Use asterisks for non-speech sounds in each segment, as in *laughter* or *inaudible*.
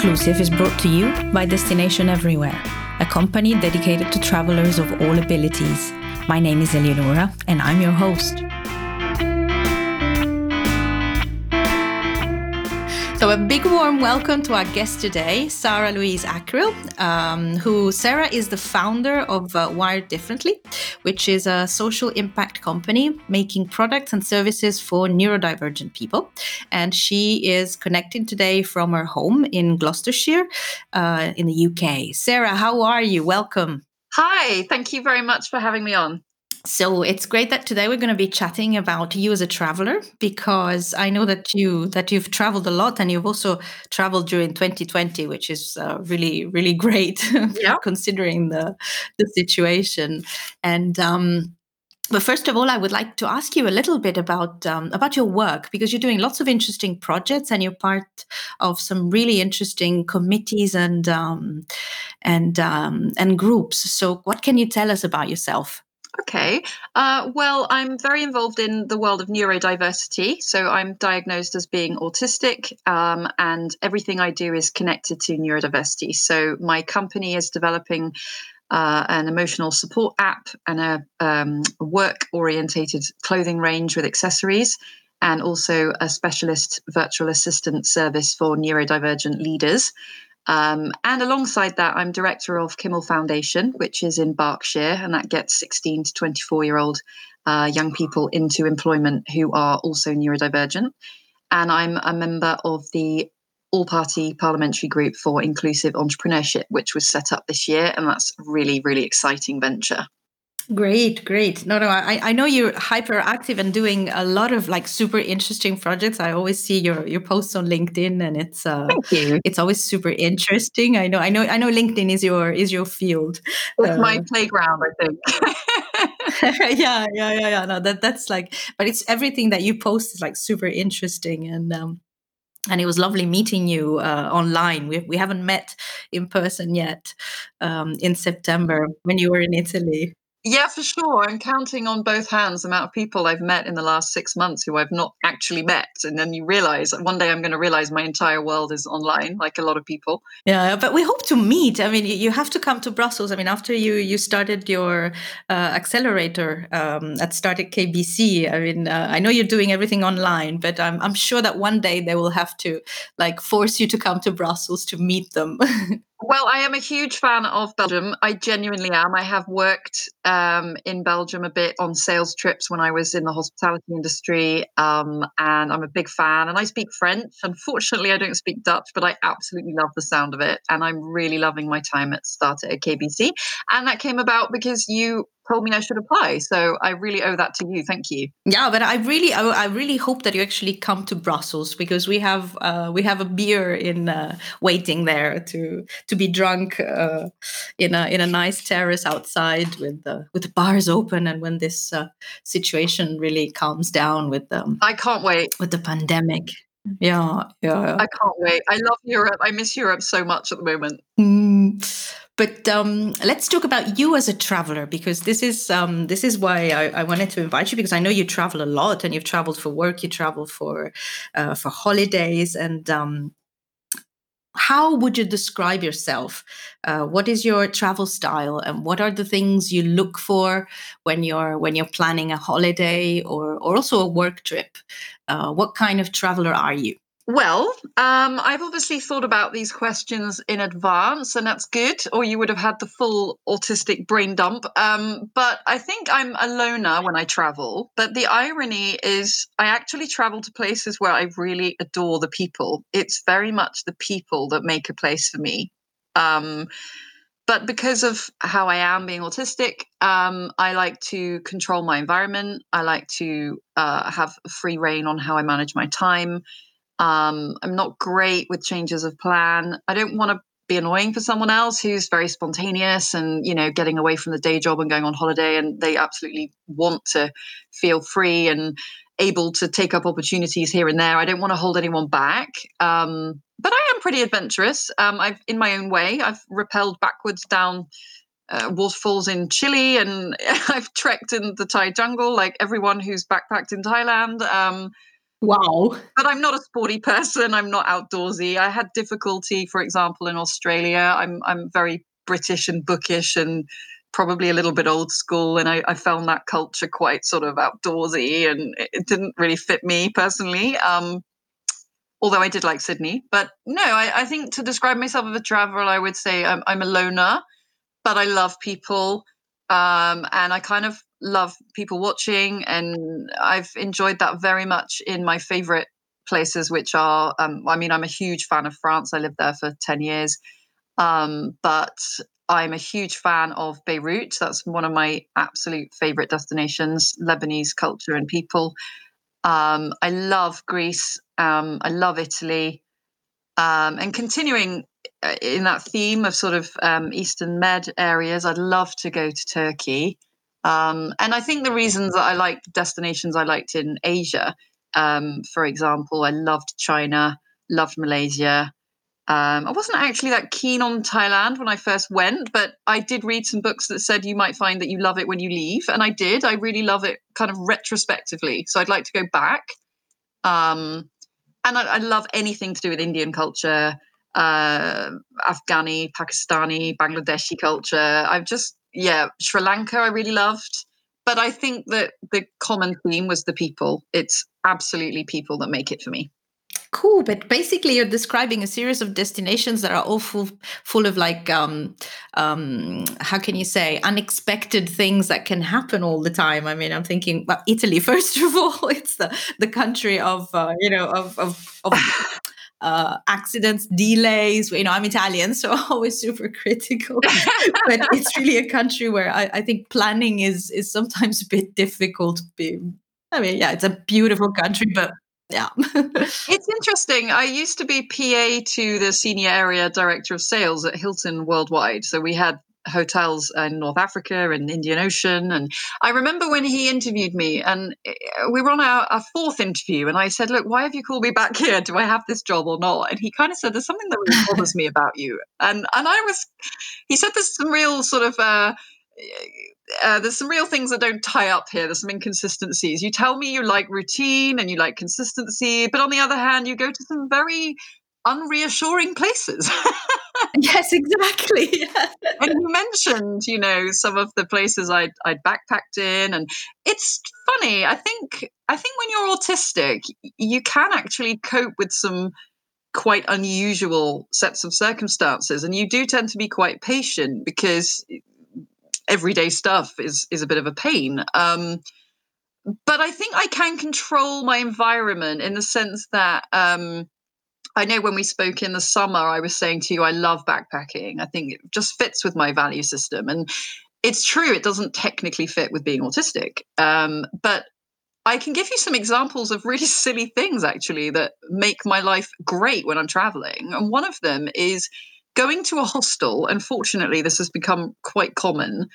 Inclusive is brought to you by Destination Everywhere, a company dedicated to travelers of all abilities. My name is Eleonora, and I'm your host. So, a big warm welcome to our guest today, Sarah Louise Acril, um, who Sarah is the founder of uh, Wired Differently, which is a social impact company making products and services for neurodivergent people. And she is connecting today from her home in Gloucestershire uh, in the UK. Sarah, how are you? Welcome. Hi, thank you very much for having me on. So it's great that today we're going to be chatting about you as a traveler because I know that you that you've traveled a lot and you've also traveled during 2020, which is uh, really really great *laughs* yeah. considering the the situation. And um, but first of all, I would like to ask you a little bit about um, about your work because you're doing lots of interesting projects and you're part of some really interesting committees and um, and um, and groups. So, what can you tell us about yourself? Okay. Uh, well, I'm very involved in the world of neurodiversity. So I'm diagnosed as being autistic, um, and everything I do is connected to neurodiversity. So my company is developing uh, an emotional support app and a um, work orientated clothing range with accessories, and also a specialist virtual assistant service for neurodivergent leaders. Um, and alongside that, I'm director of Kimmel Foundation, which is in Berkshire, and that gets 16 to 24 year old uh, young people into employment who are also neurodivergent. And I'm a member of the all party parliamentary group for inclusive entrepreneurship, which was set up this year. And that's a really, really exciting venture. Great, great. No, no, I, I know you're hyperactive and doing a lot of like super interesting projects. I always see your your posts on LinkedIn, and it's uh, it's always super interesting. I know, I know, I know. LinkedIn is your is your field. It's uh, my playground, I think. *laughs* yeah, yeah, yeah, yeah. No, that that's like, but it's everything that you post is like super interesting, and um, and it was lovely meeting you uh, online. We we haven't met in person yet um, in September when you were in Italy. Yeah, for sure. I'm counting on both hands the amount of people I've met in the last six months who I've not actually met. And then you realize one day I'm going to realize my entire world is online, like a lot of people. Yeah, but we hope to meet. I mean, you have to come to Brussels. I mean, after you you started your uh, accelerator um, at Start it KBC, I mean, uh, I know you're doing everything online, but I'm, I'm sure that one day they will have to like force you to come to Brussels to meet them. *laughs* Well, I am a huge fan of Belgium. I genuinely am. I have worked um, in Belgium a bit on sales trips when I was in the hospitality industry, um, and I'm a big fan. And I speak French. Unfortunately, I don't speak Dutch, but I absolutely love the sound of it. And I'm really loving my time at Start it at KBC. And that came about because you told me I should apply. So I really owe that to you. Thank you. Yeah, but I really, I, I really hope that you actually come to Brussels because we have uh, we have a beer in uh, waiting there to to be drunk uh, in a in a nice terrace outside with the with the bars open and when this uh, situation really calms down with them. Um, I can't wait with the pandemic. Yeah, yeah. I can't wait. I love Europe. I miss Europe so much at the moment. Mm. But um, let's talk about you as a traveler because this is um, this is why I, I, wanted to invite you because I know you travel a lot and you've traveled for work, you travel for uh, for holidays, and um, how would you describe yourself? Uh, what is your travel style, and what are the things you look for when you're when you're planning a holiday or or also a work trip? Uh, what kind of traveler are you? Well, um, I've obviously thought about these questions in advance, and that's good, or you would have had the full autistic brain dump. Um, but I think I'm a loner when I travel. But the irony is, I actually travel to places where I really adore the people. It's very much the people that make a place for me. Um, but because of how I am being autistic, um, I like to control my environment. I like to uh, have free reign on how I manage my time. Um, I'm not great with changes of plan. I don't want to be annoying for someone else who's very spontaneous and you know getting away from the day job and going on holiday and they absolutely want to feel free and able to take up opportunities here and there. I don't want to hold anyone back. Um, but i am pretty adventurous. Um, i've in my own way i've rappelled backwards down uh, waterfalls in chile and *laughs* i've trekked in the thai jungle like everyone who's backpacked in thailand. Um, Wow. But I'm not a sporty person. I'm not outdoorsy. I had difficulty, for example, in Australia. I'm I'm very British and bookish and probably a little bit old school. And I, I found that culture quite sort of outdoorsy and it didn't really fit me personally. Um, although I did like Sydney. But no, I, I, think to describe myself as a traveler, I would say I'm, I'm a loner, but I love people. Um, and I kind of love people watching, and I've enjoyed that very much in my favorite places, which are, um, I mean, I'm a huge fan of France. I lived there for 10 years. Um, but I'm a huge fan of Beirut. That's one of my absolute favorite destinations, Lebanese culture and people. Um, I love Greece. Um, I love Italy. Um, and continuing uh, in that theme of sort of um, Eastern Med areas, I'd love to go to Turkey. Um, and I think the reasons that I liked destinations I liked in Asia, um, for example, I loved China, loved Malaysia. Um, I wasn't actually that keen on Thailand when I first went, but I did read some books that said you might find that you love it when you leave, and I did. I really love it kind of retrospectively, so I'd like to go back. Um, and I, I, love anything to do with Indian culture, uh, Afghani, Pakistani, Bangladeshi culture. I've just yeah, Sri Lanka I really loved, but I think that the common theme was the people. It's absolutely people that make it for me. Cool, but basically you're describing a series of destinations that are all full, full of like um, um, how can you say unexpected things that can happen all the time. I mean, I'm thinking well, Italy *laughs* first of all. It's the the country of uh, you know of of, of uh, accidents, delays. You know, I'm Italian, so *laughs* always super critical. *laughs* but it's really a country where I, I, think planning is is sometimes a bit difficult. I mean, yeah, it's a beautiful country, but yeah. *laughs* it's interesting. I used to be PA to the senior area director of sales at Hilton Worldwide. So we had hotels in North Africa and Indian Ocean. And I remember when he interviewed me, and eh, we were on our, our, fourth interview, and I said, "Look, why have you called me back here? Do I have this job or not?" And he kind of said, "There's something that really bothers me about you." And and I was, he said, "There's some real sort of." Uh, uh, there's some real things that don't tie up here. There's some inconsistencies. You tell me you like routine and you like consistency, but on the other hand, you go to some very unreassuring places. *laughs* *laughs* yes, exactly. *laughs* and you mentioned, you know, some of the places I'd, I'd backpacked in, and it's funny. I think I think when you're autistic, you can actually cope with some quite unusual sets of circumstances, and you do tend to be quite patient because everyday stuff is is a bit of a pain. Um, but I think I can control my environment in the sense that um, I know when we spoke in the summer, I was saying to you, I love backpacking. I think it just fits with my value system. And it's true, it doesn't technically fit with being autistic. Um, but I can give you some examples of really *laughs* silly things actually that make my life great when I'm traveling. And one of them is going to a hostel. Unfortunately, this has become quite common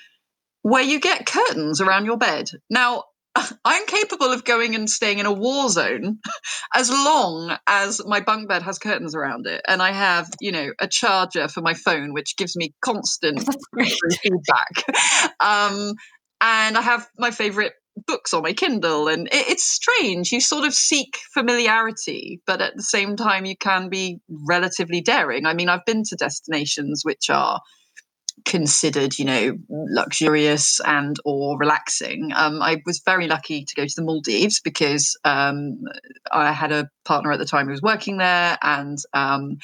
where you get curtains around your bed. Now, *laughs* I'm capable of going and staying in a war zone *laughs* as long as my bunk bed has curtains around it and I have, you know, a charger for my phone which gives me constant *laughs* feedback. Um, and I have my favorite books on my Kindle and it, it's strange. You sort of seek familiarity, but at the same time you can be relatively daring. I mean, I've been to destinations which are considered you know luxurious and or relaxing. Um, i was very lucky to go to the maldives because um, i had a partner at the time who was working there and um,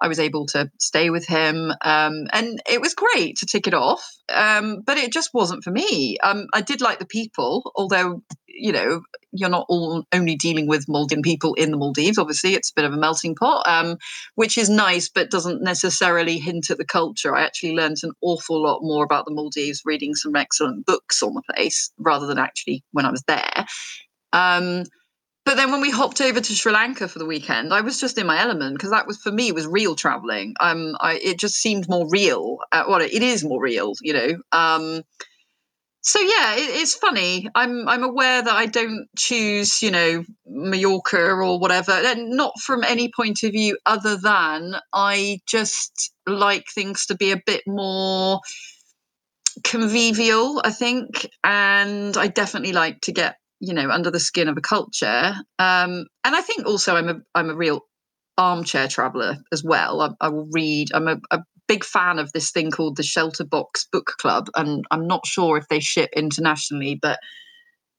i was able to stay with him um, and it was great to tick it off um, but it just wasn't for me um, i did like the people although you know you're not all only dealing with Maldivian people in the Maldives. Obviously, it's a bit of a melting pot, um, which is nice, but doesn't necessarily hint at the culture. I actually learned an awful lot more about the Maldives reading some excellent books on the place rather than actually when I was there. But then when we hopped over to Sri Lanka for the weekend, I was just in my element because that was for me was real traveling. Um, I, it just seemed more real. Uh, well, it is more real, you know. Um, so yeah, it, it's funny. I'm I'm aware that I don't choose, you know, Mallorca or whatever, and not from any point of view other than I just like things to be a bit more convivial, I think, and I definitely like to get you know under the skin of a culture. Um, and I think also I'm a I'm a real armchair traveler as well. I, I will read. I'm a, a big fan of this thing called the ShelterBox Book Club, and I'm not sure if they ship internationally, but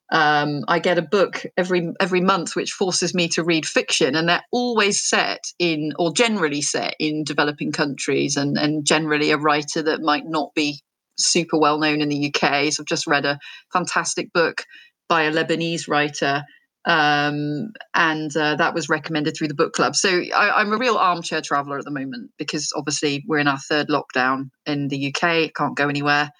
um, I get a book every every month which forces me to read fiction, and they're always set in, or generally set in developing countries, and and generally a writer that might not be super well known in the UK. So I've just read a fantastic book by a Lebanese writer um, and uh, that was recommended through the book club. So I, am a real armchair traveller at the moment because obviously we're in our third lockdown in the UK, can't go anywhere,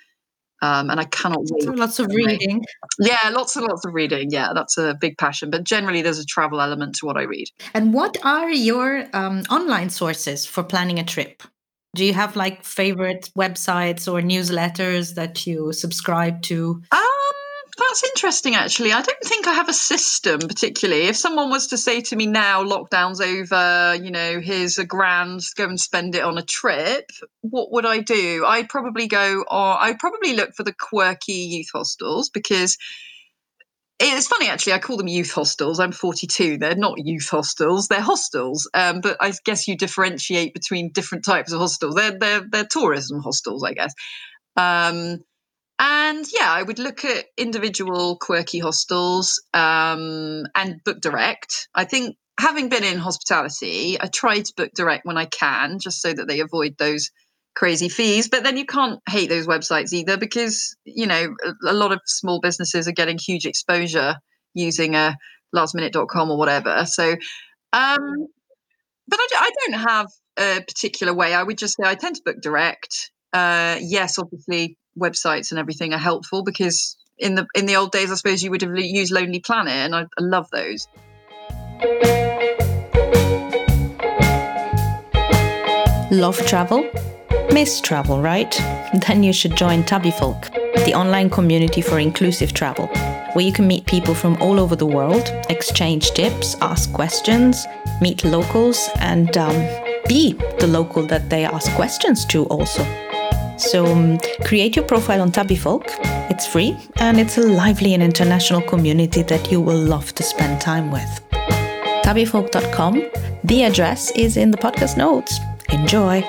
um, and I cannot wait. So lots of reading. Yeah, lots and lots of reading. Yeah, that's a big passion. But generally, there's a travel element to what I read. And what are your um, online sources for planning a trip? Do you have like favorite websites or newsletters that you subscribe to? Um, that's interesting, actually. I don't think I have a system particularly. If someone was to say to me now, lockdown's over, you know, here's a grand, go and spend it on a trip, what would I do? I'd probably go, or I'd probably look for the quirky youth hostels because it's funny actually i call them youth hostels i'm 42 they're not youth hostels they're hostels um, but i guess you differentiate between different types of hostels they're they're, they're tourism hostels i guess um, and yeah, I would look at individual quirky hostels um, and book direct. I think having been in hospitality, I try to book direct when I can, just so that they avoid those crazy fees. But then you can't hate those websites either because, you know, a, lot of small businesses are getting huge exposure using a lastminute.com or whatever. So, um, but I, I don't have a particular way. I would just say I tend to book direct. Uh, yes, obviously, websites and everything are helpful because in the in the old days, I suppose you would have used Lonely Planet, and I, I love those. Love travel? Miss travel, right? *laughs* Then you should join Tabbyfolk, the online community for inclusive travel, where you can meet people from all over the world, exchange tips, ask questions, meet locals, and um, be the local that they ask questions to also. So um, create your profile on Tabbyfolk. It's free and it's a lively and international community that you will love to spend time with. Tabbyfolk.com. The address is in the podcast notes. Enjoy.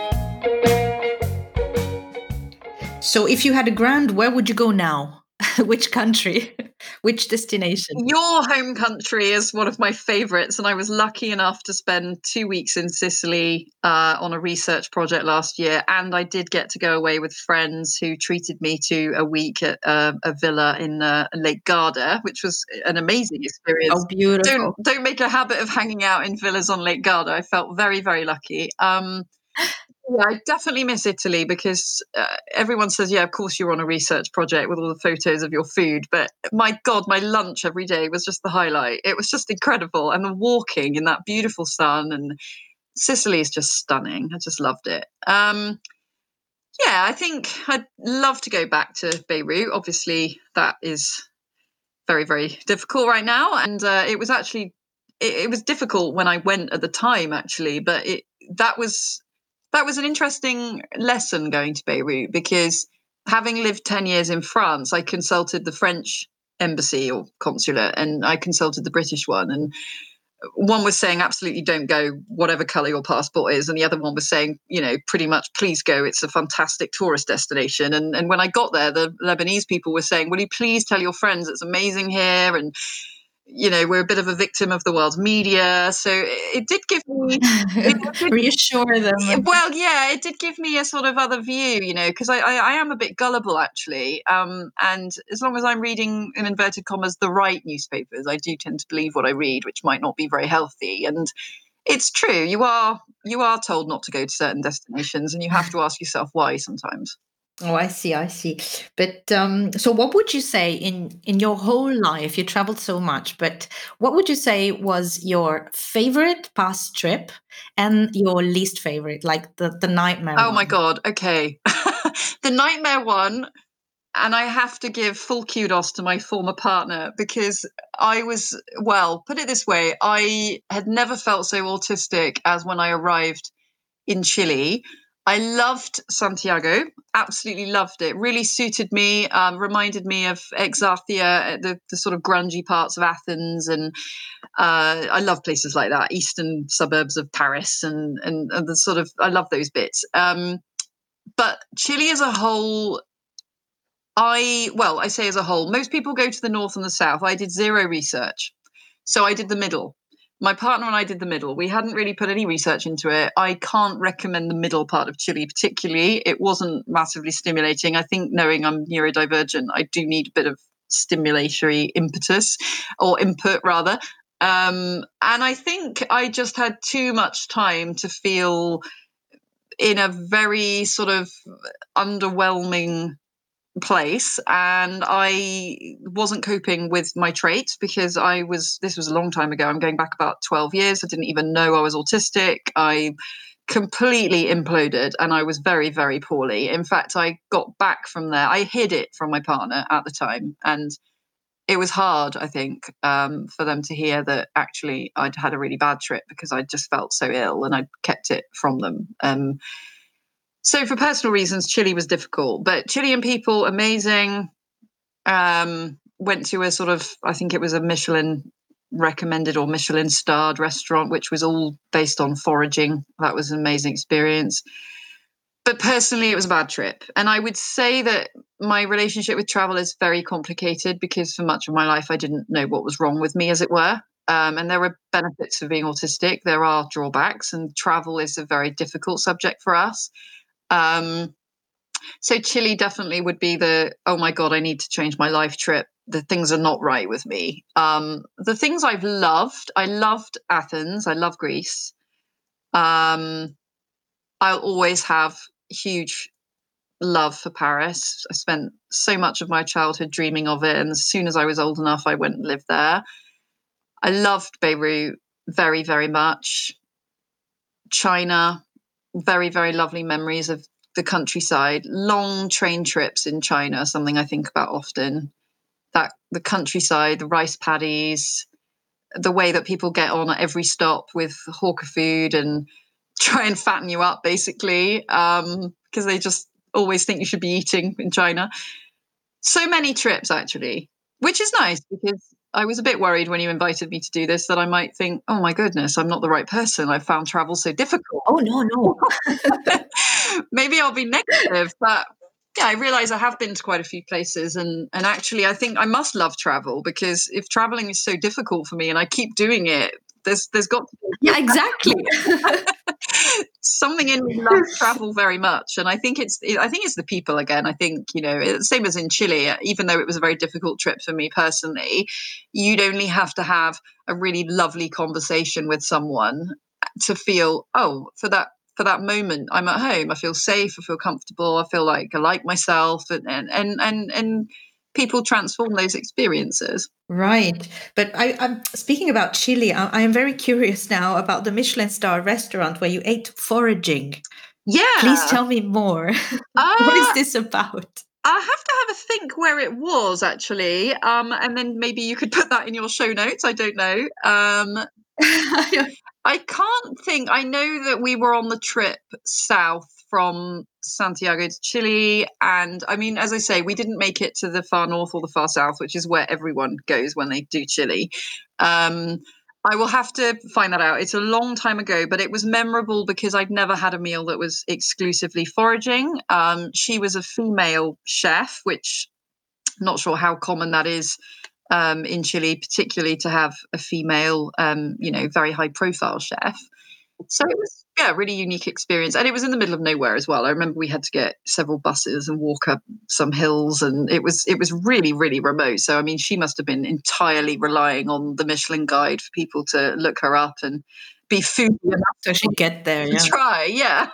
So, if you had a grand, where would you go now? *laughs* Which country? Which destination? Your home country is one of my favorites, and I was lucky enough to spend two weeks in Sicily uh, on a research project last year. And I did get to go away with friends who treated me to a week at uh, a villa in uh, Lake Garda, which was an amazing experience. Oh, beautiful! Don't don't make a habit of hanging out in villas on Lake Garda. I felt very very lucky. Um, yeah, I definitely miss Italy because uh, everyone says, yeah, of course you're on a research project with all the photos of your food. But my God, my lunch every day was just the highlight. It was just incredible. And the walking in that beautiful sun and Sicily is just stunning. I just loved it. Um, yeah, I think I'd love to go back to Beirut. Obviously, that is very, very difficult right now. And uh, it was actually, it, it was difficult when I went at the time, actually, but it, that was that was an interesting lesson going to Beirut because having lived 10 years in France, I consulted the French embassy or consulate and I consulted the British one. And one was saying, absolutely don't go, whatever color your passport is. And the other one was saying, you know, pretty much, please go. It's a fantastic tourist destination. And, and when I got there, the Lebanese people were saying, will you please tell your friends it's amazing here? And you know we're a bit of a victim of the world's media so it did give me *laughs* did, reassure them. Well yeah it did give me a sort of other view you know because I, I, I am a bit gullible actually um, and as long as i'm reading in inverted commas the right newspapers i do tend to believe what i read which might not be very healthy and it's true you are you are told not to go to certain destinations and you have to ask yourself why sometimes Oh, I see, I see. But um, so, what would you say in in your whole life? You traveled so much, but what would you say was your favorite past trip and your least favorite, like the the nightmare? Oh one? my god! Okay, *laughs* the nightmare one, and I have to give full kudos to my former partner because I was well. Put it this way: I had never felt so autistic as when I arrived in Chile I loved Santiago. Absolutely loved it. Really suited me. Um, reminded me of Exarchia, the, the sort of grungy parts of Athens, and uh, I love places like that. Eastern suburbs of Paris, and and, and the sort of I love those bits. Um, but Chile as a whole, I well, I say as a whole, most people go to the north and the south. I did zero research, so I did the middle my partner and I did the middle. We hadn't really put any research into it. I can't recommend the middle part of Chile particularly. It wasn't massively stimulating. I think knowing I'm neurodivergent, I do need a bit of stimulatory impetus or input rather. Um, and I think I just had too much time to feel in a very sort of underwhelming place and I wasn't coping with my traits because I was this was a long time ago. I'm going back about 12 years. I didn't even know I was autistic. I completely imploded and I was very very poorly. In fact, I got back from there. I hid it from my partner at the time and it was hard, I think, um, for them to hear that actually I'd had a really bad trip because I just felt so ill and I'd kept it from them. Um, so for personal reasons, Chile was difficult, but Chilean people amazing. Um, went to a sort of, I think it was a Michelin recommended or Michelin starred restaurant, which was all based on foraging. That was an amazing experience. But personally, it was a bad trip. And I would say that my relationship with travel is very complicated because for much of my life, I didn't know what was wrong with me, as it were. Um, and there are benefits of being autistic, there are drawbacks, and travel is a very difficult subject for us. Um, so Chile definitely would be the oh my god, I need to change my life trip. The things are not right with me. Um, the things I've loved, I loved Athens. I love Greece. Um, I'll always have huge love for Paris. I spent so much of my childhood dreaming of it, and as soon as I was old enough, I went and lived there. I loved Beirut very, very much. China, very, very lovely memories of the countryside. Long train trips in China, something I think about often. That the countryside, the rice paddies, the way that people get on at every stop with hawker food and *laughs* try and fatten you up, basically, because um, they just always think you should be eating in China. So many trips, actually, which is nice because I was a bit worried when you invited me to do this that I might think, oh my goodness, I'm not the right person. I found travel so difficult. Oh, no, no. *laughs* Maybe I'll be negative, but yeah, I realize I have been to quite a few places and and actually I think I must love travel because if traveling is so difficult for me and I keep doing it, there's there's got to be Yeah, exactly. *laughs* something in me loves travel very much and i think it's i think it's the people again i think you know same as in chile even though it was a very difficult trip for me personally you'd only have to have a really lovely conversation with someone to feel oh for that for that moment i'm at home i feel safe i feel comfortable i feel like i like myself and and and and, and people transform those experiences. Right. But I, am speaking about Chile. I, I, am very curious now about the Michelin star restaurant where you ate foraging. Yeah. Please tell me more. Uh, *laughs* what is this about? I have to have a think where it was actually, um, and then maybe you could *laughs* put that in your show notes. I don't know. Um, *laughs* I can't think. I know that we were on the trip south from Santiago to Chile. And I mean, as I say, we didn't make it to the far north or the far south, which is where everyone goes when they do Chile. Um, I will have to find that out. It's a long time ago, but it was memorable because I'd never had a meal that was exclusively foraging. Um, she was a female chef, which I'm not sure how common that is um, in Chile, particularly to have a female, um, you know, very high profile chef. So it was yeah, really unique experience. And it was in the middle of nowhere as well. I remember we had to get several buses and walk up some hills and it was it was really, really remote. So I mean she must have been entirely relying on the Michelin guide for people to look her up and be foodie enough so she get there. *laughs* Yeah. Try, yeah.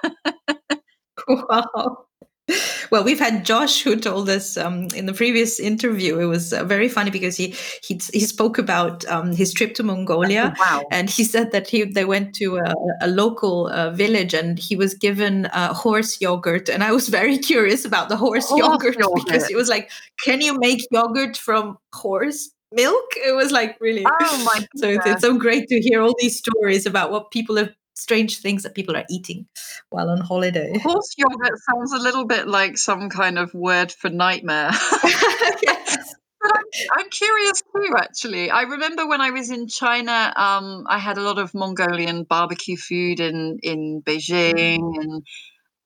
*laughs* wow. *laughs* well, we've had Josh who told us um, in the previous interview. It was uh, very funny because he he, he spoke about um, his trip to Mongolia, oh, wow. and he said that he they went to a, a local uh, village and he was given uh, horse yogurt. And I was very *laughs* curious about the horse, yogurt, *laughs* yogurt because it was like, can you make yogurt from horse milk? It was like really. Oh my! so it's, it's so great to hear all these stories about what people have strange things that people are eating while on holiday. Horse yogurt sounds a little bit like some kind of word for nightmare. *laughs* *laughs* yes. But I'm, I'm, curious too, actually. I remember when I was in China, um, I had a lot of Mongolian barbecue food in, in Beijing, and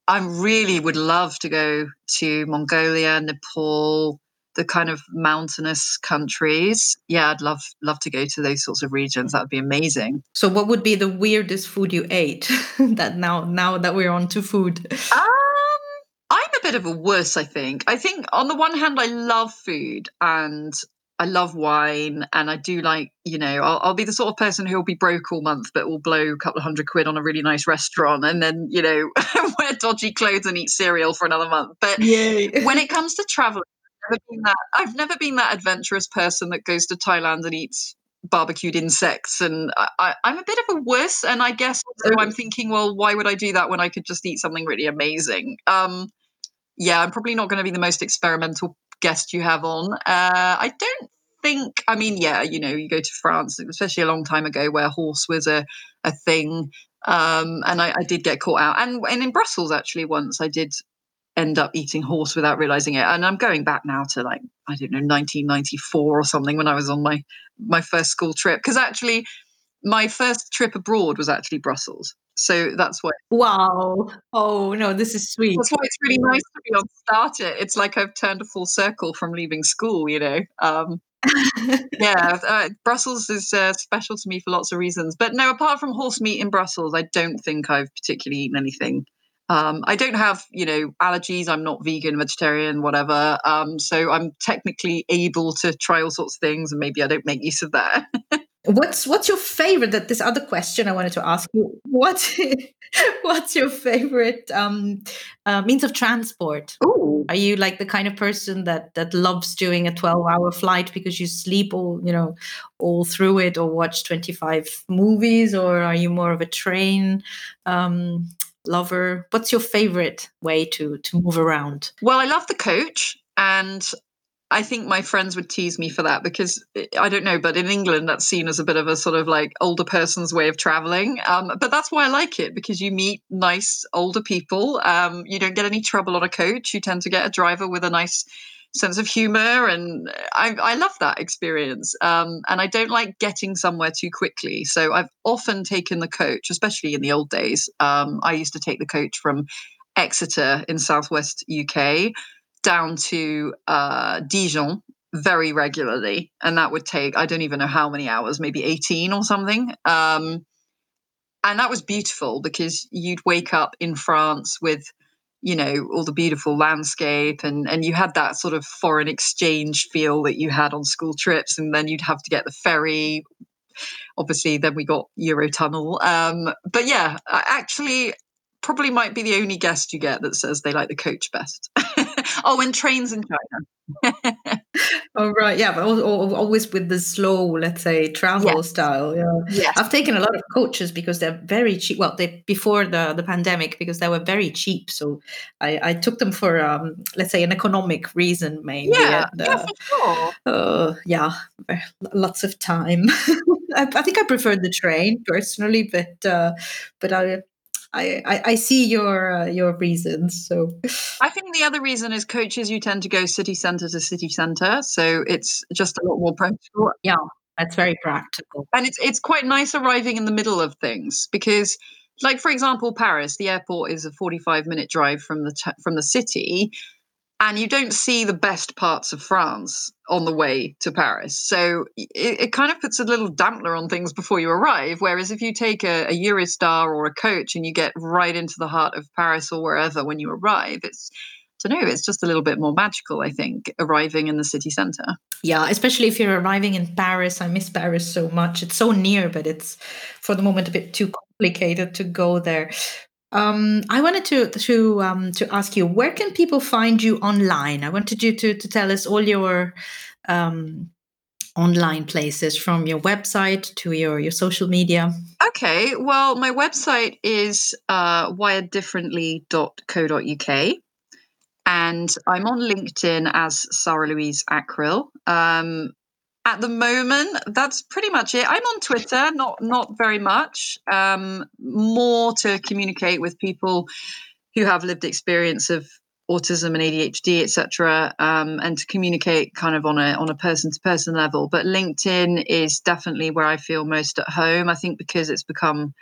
I really would love to go to Mongolia, Nepal, the kind of mountainous countries. Yeah, I'd love love to go to those sorts of regions. That would be amazing. So, what would be the weirdest food you ate? *laughs* that now now that we're on to food. Um, I'm a bit of a wuss, I think. I think on the one hand, I love food and I love wine and I do like, you know, I'll, I'll, be the sort of person who will be broke all month, but will blow a couple of hundred quid on a really nice restaurant and then, you know, *laughs* wear dodgy clothes and eat cereal for another month. But Yay. when it *laughs* comes to traveling, never, been that, I've never been that adventurous person that goes to Thailand and eats barbecued insects and I, am a bit of a wuss and I guess I'm thinking well why would I do that when I could just eat something really amazing um yeah I'm probably not going to be the most experimental guest you have on. Uh, I don't think, I mean, yeah, you know, you go to France, especially a long time ago where horse was a, a thing. Um, and I, I did get caught out. And, and in Brussels, actually, once I did end up eating horse without realizing it. And I'm going back now to like, I don't know, 1994 or something when I was on my, my first school trip. Because actually, my first trip abroad was actually Brussels. So that's why. Wow. Oh, no, this is sweet. That's why it's really nice to be on Start It. It's like I've turned a full circle from leaving school, you know. Um, *laughs* yeah, uh, Brussels is uh, special to me for lots of reasons. But no, apart from horse meat in Brussels, I don't think I've particularly eaten anything. Um, I don't have, you know, allergies. I'm not vegan, vegetarian, whatever. Um, so I'm technically able to try all sorts of things, and maybe I don't make use of that. *laughs* What's what's your favorite? That this other question I wanted to ask you. What *laughs* what's your favorite um, uh, means of transport? Ooh. Are you like the kind of person that that loves doing a twelve hour flight because you sleep all you know all through it, or watch twenty five movies, or are you more of a train? Lover what's your favorite way to to move around well i love the coach and I think my friends would tease me for that because eh, I don't know, but in England that's seen as a bit of a sort of like older person's way of traveling. Um, but that's why I like it because you meet nice older people. Um, you don't get any trouble on a coach. You tend to get a driver with a nice sense of humor, and I, I love that experience. Um, and I don't like getting somewhere too quickly, so I've often taken the coach, especially in the old days. Um, I used to take the coach from Exeter in southwest UK down to uh, Dijon very regularly, and that would take I don't even know how many hours, maybe eighteen or something. Um, and that was beautiful because you'd wake up in France with you know all the beautiful landscape and and you had that sort of foreign exchange feel that you had on school trips and then you'd have to get the ferry. Obviously then we got eurotunnel. Um, but yeah I actually probably might be the only guest you get that says they like the coach best. *laughs* Oh, and trains in China. *laughs* oh right, yeah, but always with the slow, let's say, travel yes. style. Yeah, yes. I've taken a lot of coaches because they're very cheap. Well, they before the the pandemic because they were very cheap, so I, I took them for um, let's say an economic reason, maybe. Yeah, and, uh, yeah, for sure. Uh, yeah, lots of time. *laughs* I, I, think I prefer the train personally, but uh, but I I, I, I see your uh, your reasons. So I think the other reason is coaches. You tend to go city center to city center, so it's just a lot more practical. Yeah, that's very practical, and it's it's quite nice arriving in the middle of things because. Like for example, Paris, the airport is a forty-five minute drive from the t- from the city, and you don't see the best parts of France on the way to Paris. So it, it, kind of puts a little dampener on things before you arrive. Whereas if you take a, a, Eurostar or a coach and you get right into the heart of Paris or wherever when you arrive, it's to know, it's just a little bit more magical, I think, arriving in the city centre. Yeah, especially if you're arriving in Paris. I miss Paris so much. It's so near, but it's for the moment a bit too complicated to go there. Um, I wanted to to um, to ask you where can people find you online? I wanted you to to tell us all your um, online places from your website to your your social media. Okay, well, my website is uh, wireddifferently.co.uk. And I'm on LinkedIn as Sarah Louise Acril. Um, at the moment, that's pretty much it. I'm on Twitter, not not very much. Um, more to communicate with people who have lived experience of autism and ADHD, etc., um, and to communicate kind of on a on a person to person level. But LinkedIn is definitely where I feel most at home. I think because it's become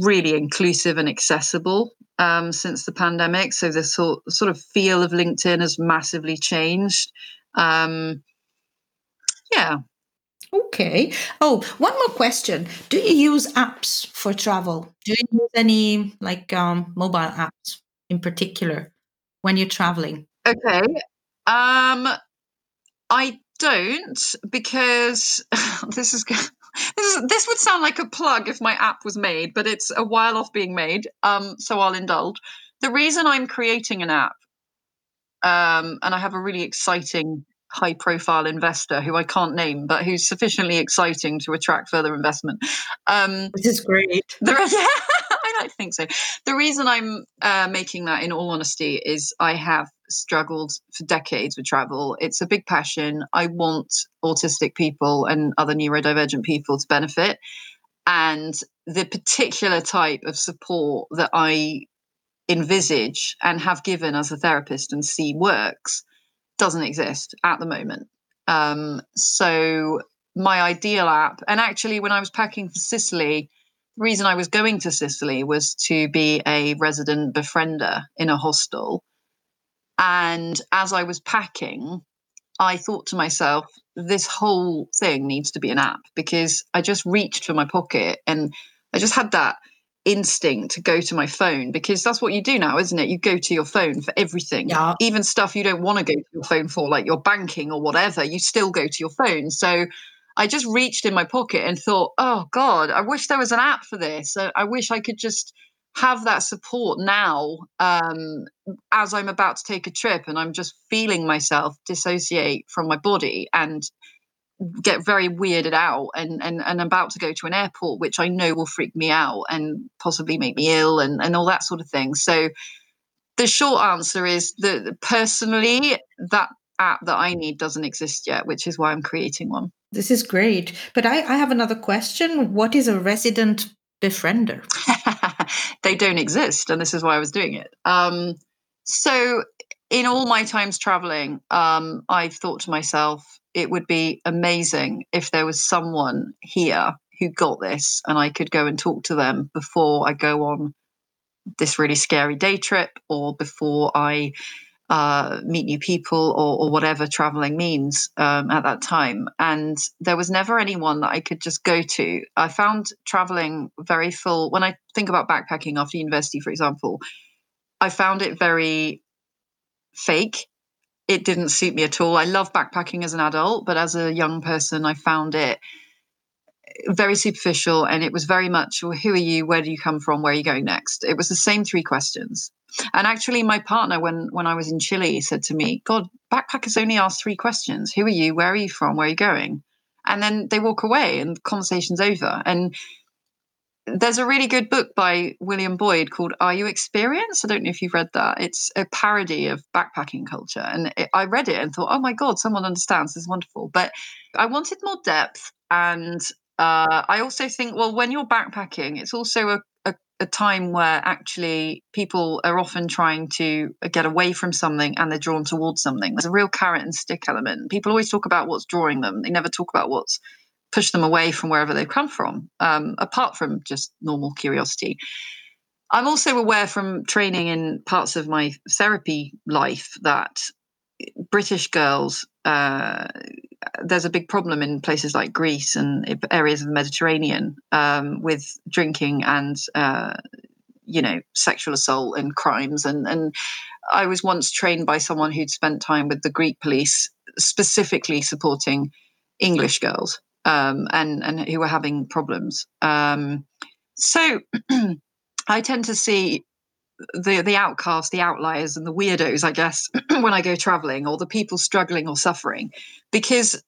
really inclusive and accessible um, since the pandemic. So the sort sort of feel of LinkedIn has massively changed. Um, yeah. Okay. Oh, one more question. Do you use apps for travel? Do you use any like um, mobile apps in particular when you're traveling? Okay. Um, I don't because *laughs* this is this is this would sound like a plug if my app was made, but it's a while off being made. Um, so I'll indulge. The reason I'm creating an app, um, and I have a really exciting high profile investor who I can't name, but who's sufficiently exciting to attract further investment. Um, Which is great. There, yeah, *laughs* I don't think so. The reason I'm uh, making that, in all honesty, is I have struggled for decades with travel. It's a big passion. I want autistic people and other neurodivergent people to benefit. And the particular type of support that I envisage and have given as a therapist and see works doesn't exist at the moment. Um, so my ideal app, and actually, when I was packing for Sicily, the reason I was going to Sicily was to be a resident befriender in a hostel. And as I was packing, I thought to myself, this whole thing needs to be an app because I just reached for my pocket and I just had that instinct to go to my phone because that's what you do now, isn't it? You go to your phone for everything. Yeah. Even stuff you don't want to go to your phone for, like your banking or whatever, you still go to your phone. So I just reached in my pocket and thought, oh God, I wish there was an app for this. I wish I could just have that support now um, as I'm about to take a trip and I'm just feeling myself dissociate from my body and get very weirded out and, and and about to go to an airport which i know will freak me out and possibly make me ill and and all that sort of thing. So the short answer is that personally that app that i need doesn't exist yet which is why i'm creating one. This is great. But i, I have another question. What is a resident befriender? *laughs* They don't exist and this is why i was doing it. Um, so in all my times traveling um, i've thought to myself it would be amazing if there was someone here who got this and I could go and talk to them before I go on this really scary day trip or before I uh, meet new people or, or whatever traveling means um, at that time. And there was never anyone that I could just go to. I found traveling very full. When I think about backpacking after university, for example, I found it very fake it didn't suit me at all. I love backpacking as an adult, but as a young person, I found it very superficial and it was very much well, who are you? Where do you come from? Where are you going next? It was the same three questions. And actually my partner when when i was in chile said to me god backpackers only ask three questions. Who are you? Where are you from? Where are you going? And then they walk away and the conversation's over. And there's a really good book by William Boyd called Are You Experienced? I don't know if you've read that. It's a parody of backpacking culture. And it, I read it and thought, oh my God, someone understands. This is wonderful. But I wanted more depth. And uh, I also think, well, when you're backpacking, it's also a, a, a time where actually people are often trying to get away from something and they're drawn towards something. There's a real carrot and stick element. People always talk about what's drawing them, they never talk about what's push them away from wherever they've come from, um, apart from just normal curiosity. I'm also aware from training in parts of my therapy life that British girls, uh, there's a big problem in places like Greece and areas of the Mediterranean um, with drinking and, uh, you know, sexual assault and crimes. And, and I was once trained by someone who'd spent time with the Greek police, specifically supporting English girls um, and and who are having problems. Um, so *clears throat* I tend to see the the outcasts, the outliers, and the weirdos, I guess, *clears throat* when I go traveling, or the people struggling or suffering, because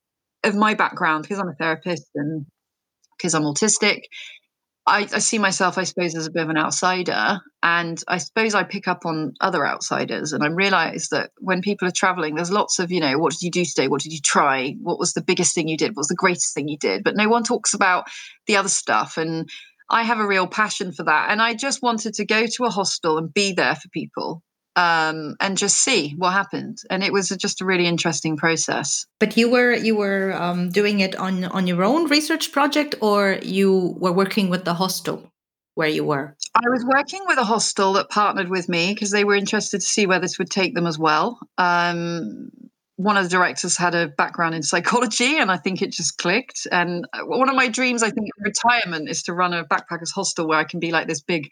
of my background, because I'm a therapist and because I'm autistic. I, I, see myself, I suppose, as a bit of an outsider. And I suppose I pick up on other outsiders. And I realize that when people are traveling, there's lots of, you know, what did you do today? What did you try? What was the biggest thing you did? What was the greatest thing you did? But no one talks about the other stuff. And I have a real passion for that. And I just wanted to go to a hostel and be there for people um, and just see what happened. And it was just a really interesting process. But you were you were um, doing it on on your own research project, or you were working with the hostel where you were. I was working with a hostel that partnered with me because they were interested to see where this would take them as well. Um, one of the directors had a background in psychology and I think it just clicked. And uh, one of my dreams, I think, in retirement is to run a backpackers hostel where I can be like this big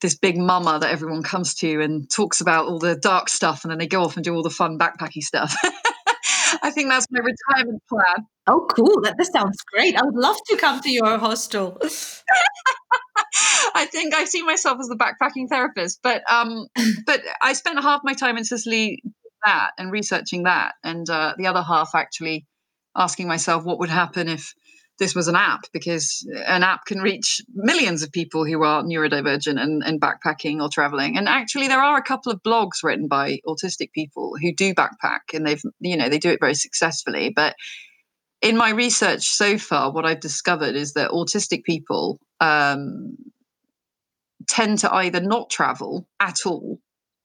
this big mama that everyone comes to and talks about all the dark stuff and then they go off and do all the fun backpacky stuff. *laughs* I think that's my retirement plan. Oh, cool. That this sounds great. I would love to come to your hostel. *laughs* I think I see myself as the backpacking therapist, but um, *laughs* but I spent half my time in Sicily that and researching that, and uh, the other half actually asking myself what would happen if this was an app because an app can reach millions of people who are neurodivergent and, and backpacking or traveling. And actually, there are a couple of blogs written by autistic people who do backpack, and they've you know they do it very successfully. But in my research so far, what I've discovered is that autistic people um, tend to either not travel at all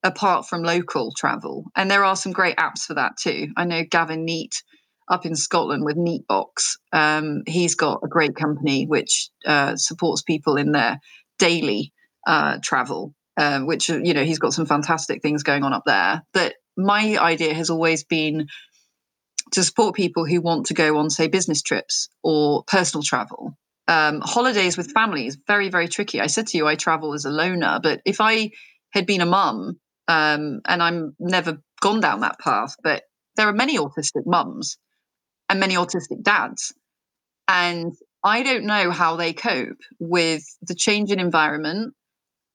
apart from local travel. And there are some great apps for that too. I know Gavin Neate up in Scotland with Neatebox. Um, he's got a great company which uh, supports people in their daily uh, travel, uh, which, you know, he's got some fantastic things going on up there. But my idea has always been to support people who want to go on, say, business trips or personal travel. Um, holidays with families very very tricky. I said to you, I travel as a loner, but if I had been a mum, um, and I'm never gone down that path, but there are many autistic mums and many autistic dads. And I don't know how they cope with the change in environment,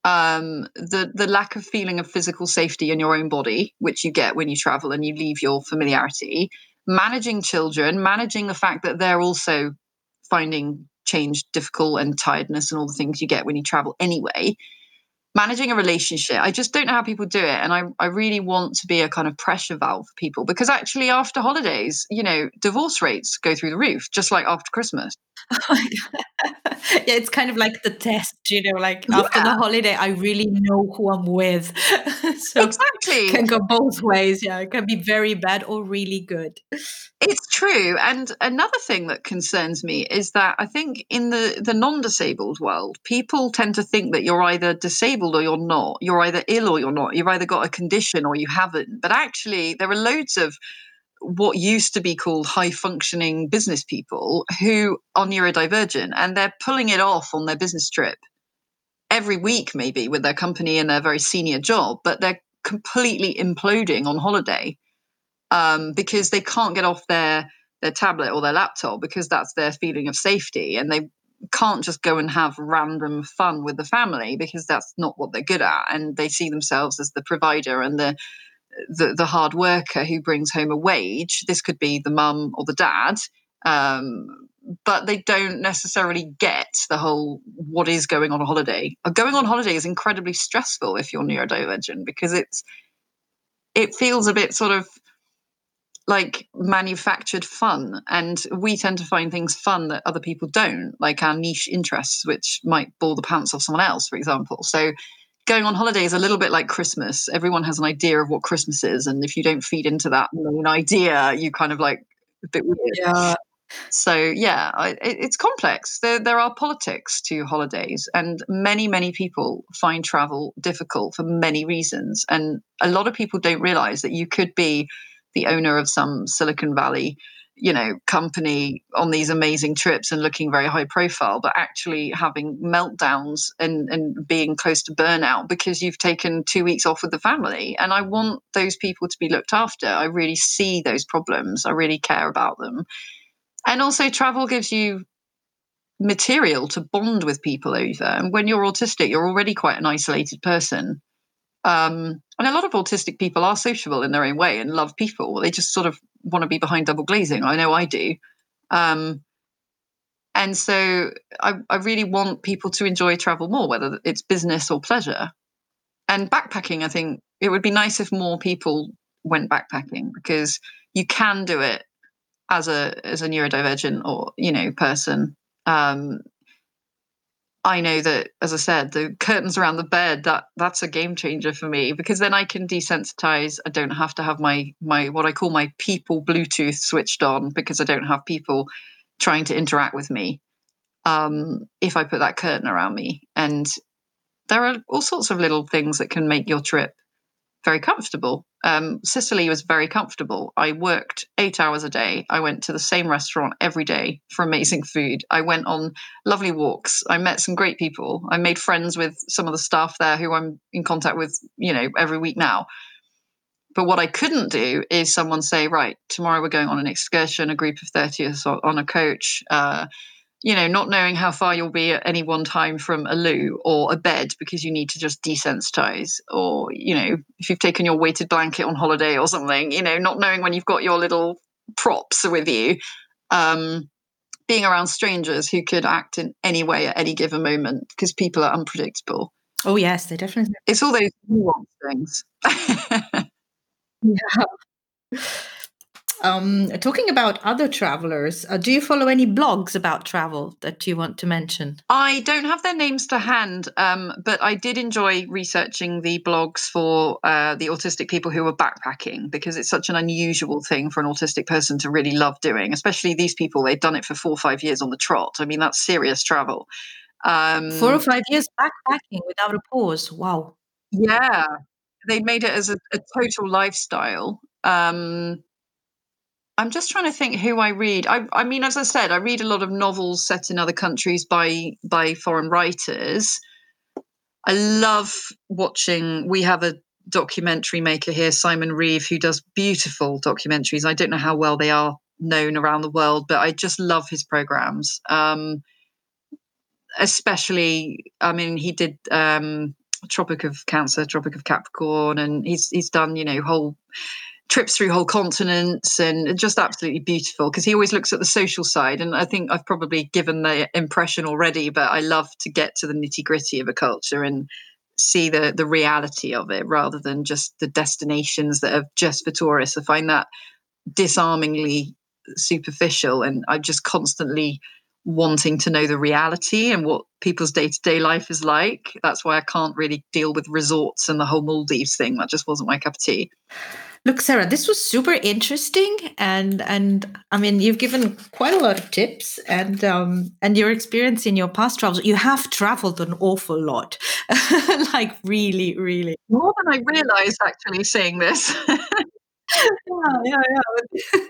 um, the the lack of feeling of physical safety in your own body, which you get when you travel and you leave your familiarity, managing children, managing the fact that they're also finding change difficult and tiredness and all the things you get when you travel anyway managing a relationship. I just don't know how people do it and I, I really want to be a kind of pressure valve for people because actually after holidays you know divorce rates go through the roof just like after christmas oh *laughs* yeah it's kind of like the test you know like yeah. after the holiday i really know who i'm with. *laughs* So exactly. can go both ways yeah it can be very bad or really good. It's true and another thing that concerns me is that i think in the the non-disabled world people tend to think that you're either disabled or you're not. You're either ill or you're not. You've either got a condition or you haven't. But actually there are loads of what used to be called high functioning business people who are neurodivergent and they're pulling it off on their business trip every week, maybe with their company and their very senior job, but they're completely imploding on holiday um, because they can't get off their their tablet or their laptop because that's their feeling of safety and they can't just go and have random fun with the family because that's not what they're good at and they see themselves as the provider and the the, the hard worker who brings home a wage. This could be the mum or the dad, um, but they don't necessarily get the whole what is going on a holiday. Going on holiday is incredibly stressful if you're neurodivergent because it's it feels a bit sort of like manufactured fun and we tend to find things fun that other people don't like our niche interests which might bore the pants off someone else for example so going on holiday is a little bit like Christmas. Everyone has an idea of what Christmas is, and if you don't feed into that main idea, you kind of like a bit weird. Yeah. So yeah, it, it's complex. There there are politics to holidays, and many many people find travel difficult for many reasons, and a lot of people don't realize that you could be the owner of some Silicon Valley you know company on these amazing trips and looking very high profile but actually having meltdowns and and being close to burnout because you've taken two weeks off with the family. And i want those people to be looked after. I really see those problems. I really care about them. And also travel gives you material to bond with people over. And when you're autistic you're already quite an isolated person um, and a lot of autistic people are sociable in their own way and love people. They just sort of want to be behind double glazing. I know I do. Um, And so I, I really want people to enjoy travel more, whether it's business or pleasure. And backpacking, I think it would be nice if more people went backpacking because you can do it as a as a neurodivergent or you know person um I know that, as I said, the curtains around the bed that that's a game changer for me because then I can desensitize. I don't have to have my my what I call my people Bluetooth switched on because I don't have people trying to interact with me. Um, if I put that curtain around me, and there are all sorts of little things that can make your trip very comfortable. Um, Sicily was very comfortable. I worked eight hours a day. I went to the same restaurant every day for amazing food. I went on lovely walks. I met some great people. I made friends with some of the staff there who I'm in contact with, you know, every week now. But what I couldn't do is someone say, right, tomorrow we're going on an excursion, a group of 30 on a coach. Uh, you know, not knowing how far you'll be at any one time from a loo or a bed because you need to just desensitize, or, you know, if you've taken your weighted blanket on holiday or something, you know, not knowing when you've got your little props with you, um, being around strangers who could act in any way at any given moment because people are unpredictable. Oh, yes, they definitely. It's all those nuanced things. *laughs* *laughs* yeah. Um, talking about other travelers, uh, do you follow any blogs about travel that you want to mention? I don't have their names to hand, um, but I did enjoy researching the blogs for uh, the autistic people who were backpacking because it's such an unusual thing for an autistic person to really love doing, especially these people. They've done it for four or five years on the trot. I mean, that's serious travel. Um, four or five years backpacking without a pause. Wow. Yeah. They made it as a, a total lifestyle. Um, I'm just trying to think who I read. I, I mean, as I said, I read a lot of novels set in other countries by by foreign writers. I love watching. We have a documentary maker here, Simon Reeve, who does beautiful documentaries. I don't know how well they are known around the world, but I just love his programs. Um, especially, I mean, he did um, Tropic of Cancer, Tropic of Capricorn, and he's he's done you know whole trips through whole continents and just absolutely beautiful because he always looks at the social side and i think i've probably given the impression already but i love to get to the nitty gritty of a culture and see the the reality of it rather than just the destinations that are just for tourists. I find that disarmingly superficial and i'm just constantly wanting to know the reality and what people's day-to-day life is like. That's why i can't really deal with resorts and the whole maldives thing. That just wasn't my cup of tea Look, Sarah, this was super interesting, and and I mean, you've given quite a lot of tips, and um, and your experience in your past travels. You have traveled an awful lot, *laughs* like really, really more than I realized. Actually, saying this. yeah, yeah,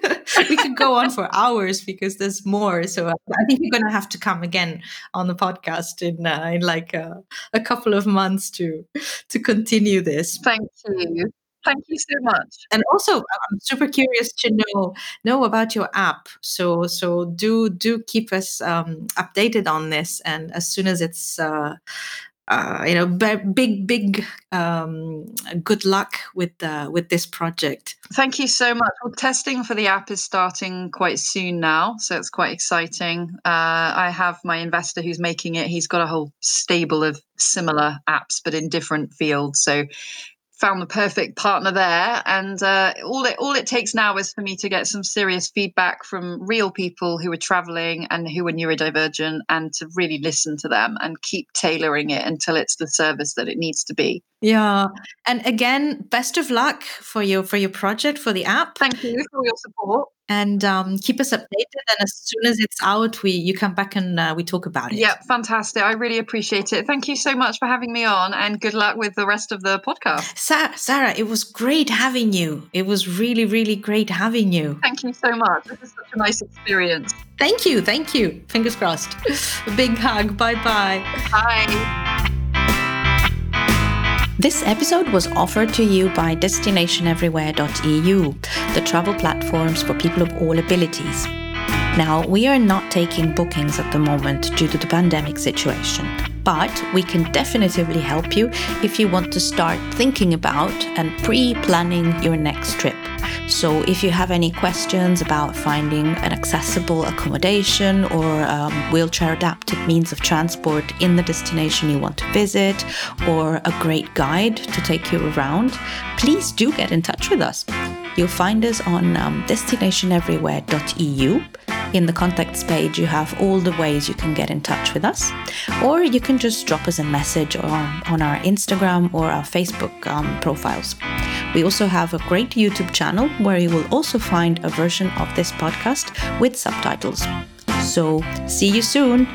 yeah. *laughs* we could go on for hours because there's more. So I think you're going to have to come again on the podcast in, uh, in like uh, a couple of months to to continue this. Thank you. Thank you so much. And also, I'm super curious to know know about your app. So so do do keep us um, updated on this. And as soon as it's uh, uh, you know, big, big, um, good luck with uh, with this project. Thank you so much. Well, testing for the app is starting quite soon now, so it's quite exciting. Uh, I have my investor who's making it. He's got a whole stable of similar apps, but in different fields. So found the perfect partner there. And uh, all it all it takes now is for me to get some serious feedback from real people who are traveling and who are neurodivergent, and to really listen to them and keep tailoring it until it's the service that it needs to be. Yeah, and again, best of luck for your for your project for the app. Thank you for your support and um, keep us updated. And as soon as it's out, we you come back and uh, we talk about it. Yeah, fantastic. I really appreciate it. Thank you so much for having me on, and good luck with the rest of the podcast. Sa- Sarah, it was great having you. It was really, really great having you. Thank you so much. This is such a nice experience. Thank you. Thank you. Fingers crossed. *laughs* a big hug. Bye-bye. Bye. This episode was offered to you by destinationeverywhere.eu, the travel platforms for people of all abilities. Now, we are not taking bookings at the moment due to the pandemic situation, but we can definitively help you if you want to start thinking about and pre planning your next trip. So if you have any questions about finding an accessible accommodation or um, wheelchair adapted means of transport in the destination you want to visit, or a great guide to take you around, please do get in touch with us. You'll find us on um, destinationeverywhere.eu. In the contacts page, you have all the ways you can get in touch with us, or you can just drop us a message on, on our Instagram or our Facebook um, profiles. We also have a great YouTube channel where you will also find a version of this podcast with subtitles. So, see you soon!